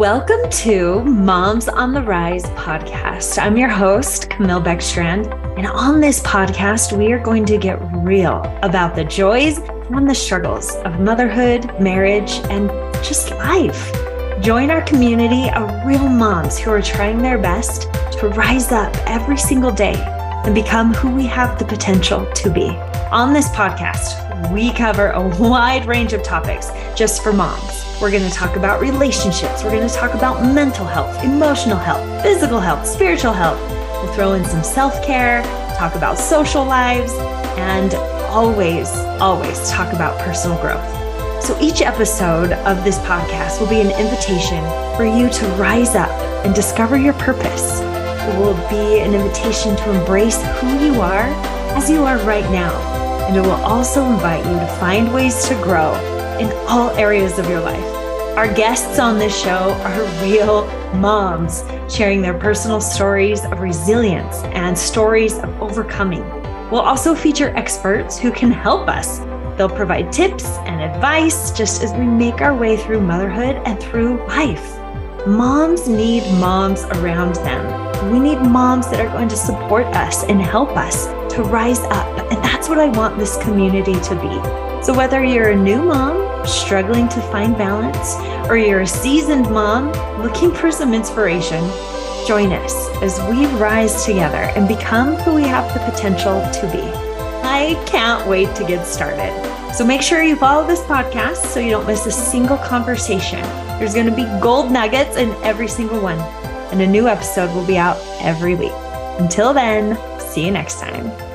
Welcome to Moms on the Rise podcast. I'm your host, Camille Beckstrand. And on this podcast, we are going to get real about the joys and the struggles of motherhood, marriage, and just life. Join our community of real moms who are trying their best to rise up every single day and become who we have the potential to be. On this podcast, we cover a wide range of topics just for moms. We're going to talk about relationships. We're going to talk about mental health, emotional health, physical health, spiritual health. We'll throw in some self care, talk about social lives, and always, always talk about personal growth. So each episode of this podcast will be an invitation for you to rise up and discover your purpose. It will be an invitation to embrace who you are as you are right now. And it will also invite you to find ways to grow in all areas of your life. Our guests on this show are real moms sharing their personal stories of resilience and stories of overcoming. We'll also feature experts who can help us. They'll provide tips and advice just as we make our way through motherhood and through life. Moms need moms around them. We need moms that are going to support us and help us to rise up. And that's what I want this community to be. So, whether you're a new mom struggling to find balance, or you're a seasoned mom looking for some inspiration, join us as we rise together and become who we have the potential to be. I can't wait to get started. So make sure you follow this podcast so you don't miss a single conversation. There's going to be gold nuggets in every single one, and a new episode will be out every week. Until then, see you next time.